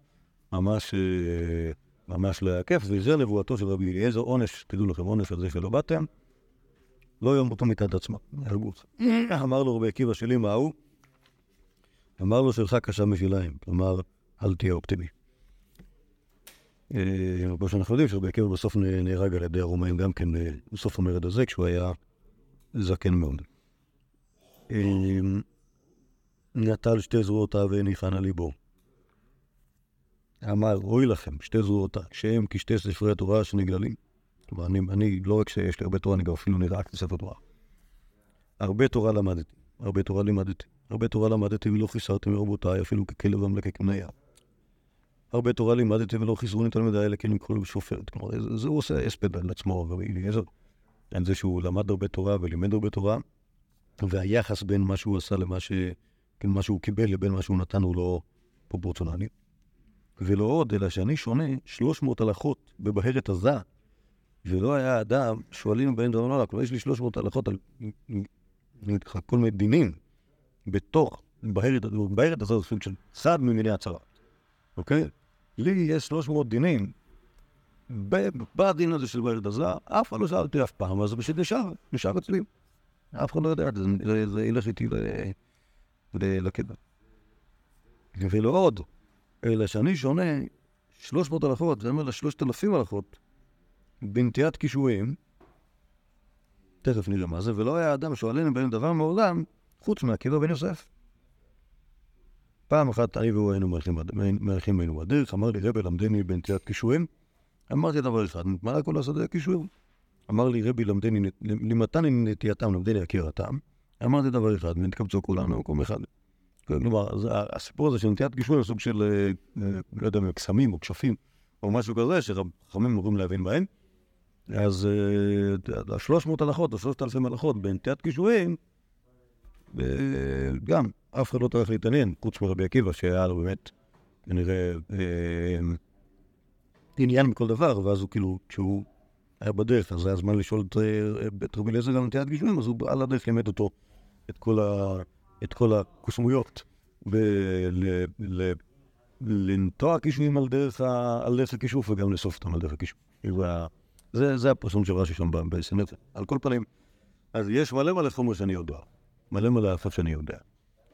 ממש, אה, ממש לא היה כיף, וזה נבואתו של רבי אליעזר, עונש, תדעו לכם, עונש על זה שלא באתם, לא ימותו מצד עצמם, יהרגו אותך. אמר לו רבי עקיבא שלי מה הוא? אמר לו שלך קשה משלהם, כלומר, אל תהיה אופטימי. אה, כמו שאנחנו יודעים, שרבי עקיבא בסוף נהרג על ידי הרומאים גם כן אה, בסוף המרד הזה, כשהוא היה זקן מאוד. אה, נטל שתי זרועותיו והניחן על ליבו. אמר, אוי לכם, שתי זרועותיי, שהם כשתי ספרי התורה שנגדלים. כלומר, אני, אני, לא רק שיש לי הרבה תורה, אני גם אפילו נראה כספר תורה. הרבה תורה למדתי, הרבה תורה לימדתי, הרבה תורה למדתי ולא חיסרתי מרבותיי, אפילו ככלב המלקק מניה. הרבה תורה לימדתי ולא חיסרוני תלמידיי אלא כן לקרוא בשופרת. כלומר, זה, הוא עושה הספד על עצמו, רבי אליעזר. על זה שהוא למד הרבה תורה ולימד הרבה תורה, והיחס בין מה שהוא עשה למה ש... כן, מה שהוא קיבל לבין מה שהוא נתן הוא לא פרופורציונלי. ולא עוד, אלא שאני שונה 300 הלכות בבהרת עזה, ולא היה אדם שואלים בהם דבר נורא. כלומר, יש לי 300 הלכות על כל מיני דינים בתוך בהרת, בהרת עזה זה סוג של צד ממיני הצרה. אוקיי? לי יש 300 דינים בדין הזה של ברד עזה, אף אחד לא שאל אותי אף פעם, אז זה פשוט נשאר, נשאר אצלי. אף אחד לא יודע, זה, ילך איתי ל- ל- לקבר. ולא עוד, אלא שאני שונה 300 הלכות, זה אומר לה 3,000 הלכות, בנטיית קישואים, תכף נראה מה זה, ולא היה אדם שואלנו בהם דבר מעולם, חוץ מעקיבא בן יוסף. פעם אחת אני והוא היינו מהלכים בינינו בדרך, אמר לי רבי למדני בנטיית קישואים. אמרתי דבר אחד, מה כל השדה הקישואים? אמר לי, רבי למדני, למתני נטייתם, למדני הכירתם. אמרתי דבר אחד, ונתקבצו כולנו במקום אחד. כלומר, הסיפור הזה של נטיית גישור זה סוג של, אה, אה, לא יודע, קסמים או כשפים, או משהו כזה, שחכמים אמורים להבין בהם. אז אה, השלוש מאות הלכות, או שלושת אלפים הלכות בנטיית גישורים, אה, גם אף אחד לא טרח להתעניין, חוץ מרבי עקיבא, שהיה לו באמת, כנראה, אה, עניין בכל דבר, ואז הוא כאילו, כשהוא היה בדרך, אז היה זמן לשאול את, אה, רבי אליעזר על נטיית גישורים, אז הוא על הדרך לימד אותו את כל, הקוסמויות, ב, ל, לנטוע קישואים על דרך, הכישוף וגם לאסוף אותם על דרך הכישוף. כאילו, זה, הפרסום של רש"י שם בסנטר. על כל פנים, אז יש מלא מלא חומר שאני יודע, מלא מלא הלכות שאני יודע.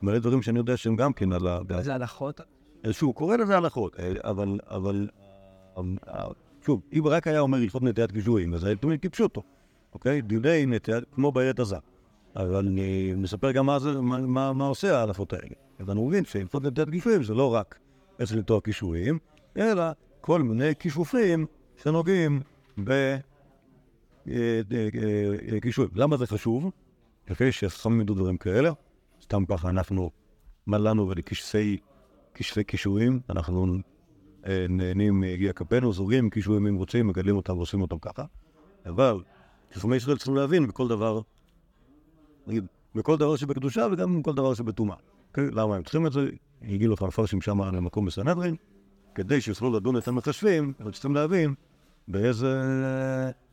מלא דברים שאני יודע שהם גם כן על ה... זה הלכות? שוב, הוא קורא לזה הלכות, אה, אבל, אבל, אה, שוב, אם רק היה אומר הלכות נטיית גישורים, אז היתומים טיפשו אותו, אוקיי? דיני נטיית, כמו בעת הזה. אבל אני מספר גם מה, זה, מה, מה, מה עושה ההלכות האלה. אז אני מבין שהלכות נטיית גישורים זה לא רק איך לנטוע קישואים, אלא כל מיני כישופים שנוגעים ב... אה, אה, אה, קישואים. למה זה חשוב? אוקיי, שחכמים ידעו דברים כאלה. סתם ככה אנחנו מלאנו ולכשפי כשפי קישואים, אנחנו אה, נהנים מיגיע כפינו, זורגים קישואים אם רוצים, מגדלים אותם ועושים אותם ככה. אבל חכמי ישראל צריכים להבין בכל דבר, נגיד, בכל דבר שבקדושה וגם בכל דבר שבטומאה. אוקיי? למה הם צריכים את זה? הגיעו לך מפרשים שם למקום בסנהדרין, כדי שיוכלו לדון את המחשבים, הם צריכים להבין באיזה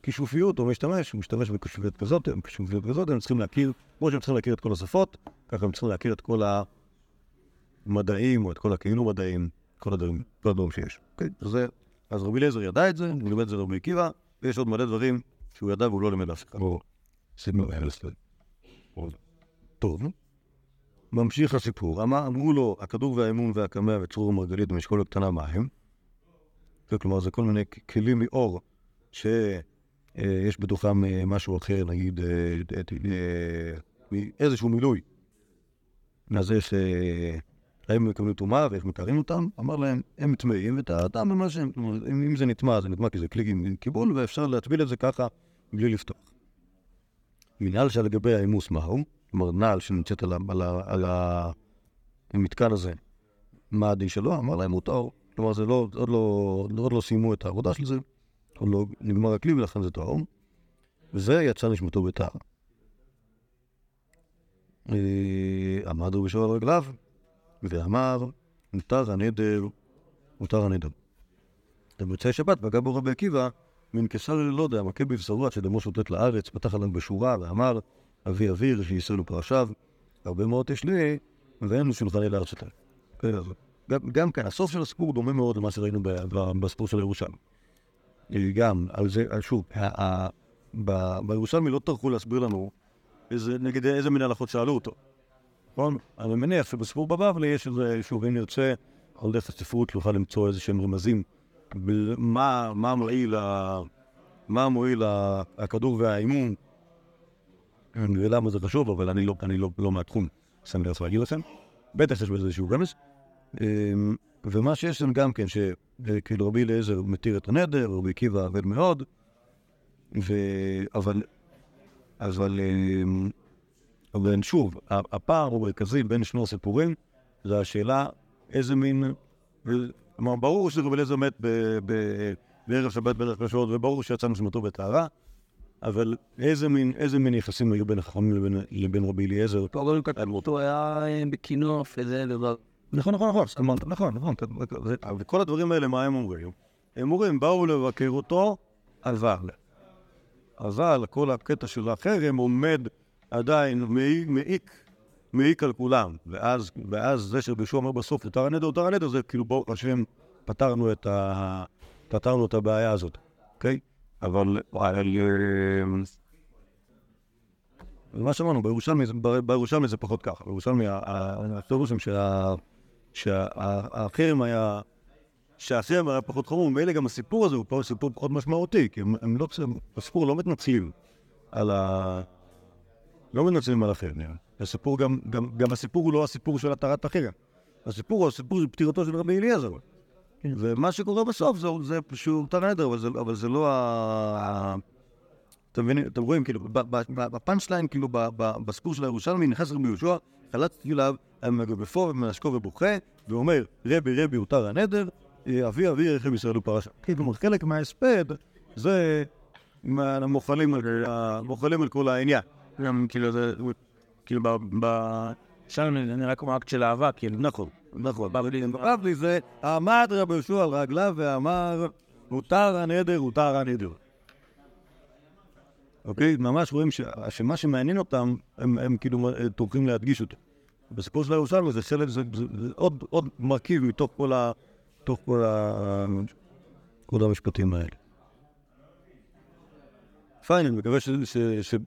כישופיות הוא משתמש, הוא משתמש בכישופיות כזאת, בכישופיות כזאת, הם צריכים להכיר, כמו שהם צריכים להכיר את כל השפות, ככה הם צריכים להכיר את כל ה... מדעים, או את כל הכאילו מדעים, כל הדברים, כל הדברים שיש. אוקיי? זה, אז רבי אליעזר ידע את זה, הוא לימד את זה לרבי עקיבא, ויש עוד מלא דברים שהוא ידע והוא לא לימד אף אחד. טוב, ממשיך הסיפור. אמר, אמרו לו, הכדור והאמון והקמע וצרור ומרגלית ומשקול הקטנה מה כלומר, זה כל מיני כלים מאור שיש בתוכם אה, משהו אחר, נגיד, אה, אה, אה, איזשהו מילוי. אז יש, אה, הם מקבלים טומאה ואיך מתארים אותם, אמר להם, הם טמאים וטהרתם במה שהם, כלומר, אם זה נטמע, זה נטמע כי זה כלי עם קיבול, ואפשר להטביל את זה ככה בלי לפתוח. מנהל שלגבי האימוס מהו? כלומר, נעל שנמצאת על, המתקן הזה, מה הדין שלו? אמר להם, הוא טהור. כלומר, זה לא, לא, עוד לא סיימו את העבודה של זה, עוד לא נגמר הכלי ולכן זה טהור. וזה יצא נשמתו בטהר. אה, עמד רבי שמעון על רגליו, ואמר, מותר הנדר, מותר הנדר. במוצאי שבת פגע בו רבי עקיבא, מנכסה ללא דעה, מכה בבשרו עד שדמו שוטט לארץ, פתח עליו בשורה ואמר, אבי אוויר שייסעו פרשיו, הרבה מאוד יש לי, ואין לו שולחני לארץ יותר. כן, גם, כאן, הסוף של הסיפור דומה מאוד למה שראינו בסיפור של ירושלים. גם, על זה, שוב, ה- ה- ב- בירושלמי לא טרחו להסביר לנו נגד איזה מין הלכות שאלו אותו. נכון? אני מניח שבסיפור בבבלי יש איזה, שוב, אם נרצה, על דרך הספרות נוכל למצוא איזה שהם רמזים. מה, מועיל, מה מועיל הכדור והאימון, ולמה זה חשוב, אבל אני לא, אני לא, לא מהתחום, לא יכול להגיד לכם. בטח יש בזה איזשהו רמז. אמ, ומה שיש שם גם כן, שכאילו רבי אליעזר מתיר את הנדר, רבי עקיבא עבד מאוד, ו... אבל אבל, אמ, אבל שוב, הפער המרכזי בין שני הסיפורים זה השאלה איזה מין... כלומר, ברור שרבי אליעזר מת ב- ב- בערב שבת בערב קשות, וברור שיצא נשמתו בטהרה, אבל איזה מין, איזה מין יחסים היו בין החכמים לבין, לבין רבי אליעזר? קודם כתבו אותו היה בכינוף וזה דבר. נכון, נכון, נכון, נכון, נכון. זה- וכל הדברים האלה, מה הם אומרים? הם אומרים, באו לבקר אותו, אבל. אבל כל הקטע של החרם עומד עדיין מעי- מעיק, מעיק על כולם. ואז, ואז זה שרבי אומר בסוף, יותר הנדר, יותר הנדר, זה כאילו, ברוך השם, פתרנו את, ה... פתרנו את הבעיה הזאת, אוקיי? אבל... אבל, אה, ומה שאמרנו, בירושלמי, זה- פחות ככה. בירושלמי, הפירוש שם שה- שהחרם היה, שהחרם היה פחות חמור, ומילא גם הסיפור הזה הוא סיפור פחות משמעותי, כי הם, הם לא, בסיפור לא מתנצלים על ה... לא מתנצלים על החרם. הסיפור גם, גם, גם הסיפור הוא לא הסיפור של התרת החרם. הסיפור הוא הסיפור של פטירתו של רבי אליעזר. ומה שקורה בסוף זה, זה שהוא תר נדר, אבל זה, אבל זה לא ה... אתם מבינים, אתם רואים, כאילו, בפאנצ' ליין, כאילו, בסיפור של הירושלמי, נכנס רבי יהושע, חלצתי אליו, מגבפו ומנשקו ובוכה, ואומר, רבי רבי הותר הנדר, אבי אבי ירחם ישראל ופרשה. כאילו, חלק מההספד, זה מוחלים על כל העניין. גם כאילו זה, כאילו ב... שם נראה כמו אקט של אהבה, כאילו. נכון, נכון. בבלי. זה, עמד רבי יהושע על רגליו ואמר, הותר הנדר, הותר הנדר. אוקיי? ממש רואים שמה שמעניין אותם, הם הם כאילו אה, טורחים להדגיש אותו. בסיפור של הירושלמי זה חלק, זה זה- זה עוד עוד מרכיב מתוך כל ה... מתוך כל ה... כל המשפטים האלה. פיין, אני מקווה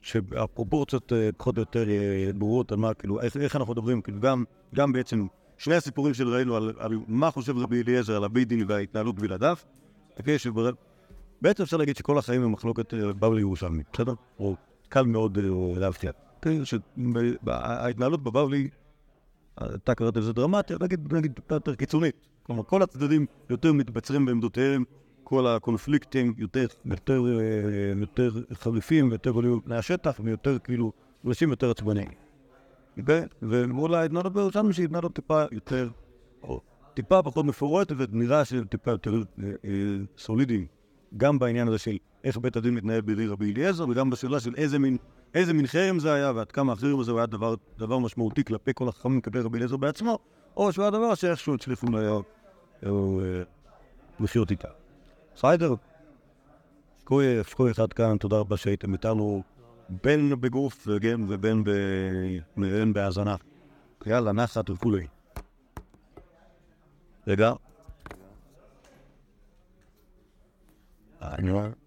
שהפרופורציות אה, פחות או יותר אה, ברורות על מה, כאילו, איך, איך אנחנו מדברים, כאילו, גם, גם בעצם שני הסיפורים שראינו על, על מה חושב רבי אליעזר על הבית דין וההתנהלות בלעדיו, אוקיי. בעצם אפשר להגיד שכל החיים הם מחלוקת אה, בבלי ירושלמי, בסדר? או קל מאוד להבטיח. אוקיי, שההתנהלות בבבלי, אתה קראת לזה דרמטי, נגיד, נגיד יותר קיצונית. כלומר, כל הצדדים יותר מתבצרים בעמדותיהם, כל הקונפליקטים יותר, יותר, אה, יותר חריפים ויותר עולים לפני השטח, ויותר כאילו, אנשים יותר עצבניים. ומול ההתנהלות בירושלמי שהיא התנהלות טיפה יותר, או טיפה פחות מפורטת, ונראה שהיא טיפה יותר אה, אה, סולידיים, גם בעניין הזה של איך בית הדין מתנהל בידי רבי אליעזר, וגם בשאלה של איזה מין, איזה מין חרם זה היה, ועד כמה החרם הזה היה דבר, דבר משמעותי כלפי כל החכמים, כלפי רבי אליעזר בעצמו, או שהוא היה דבר שאיכשהו הצליחו אה, לחיות איתה. בסדר? שקוי, שקוי אחד כאן, תודה רבה שהייתם איתנו בין בגוף וגם ובין בהאזנה. יאללה, נחת וכולי. רגע. אני רואה.